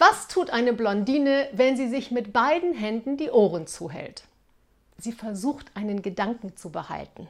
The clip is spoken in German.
Was tut eine Blondine, wenn sie sich mit beiden Händen die Ohren zuhält? Sie versucht, einen Gedanken zu behalten.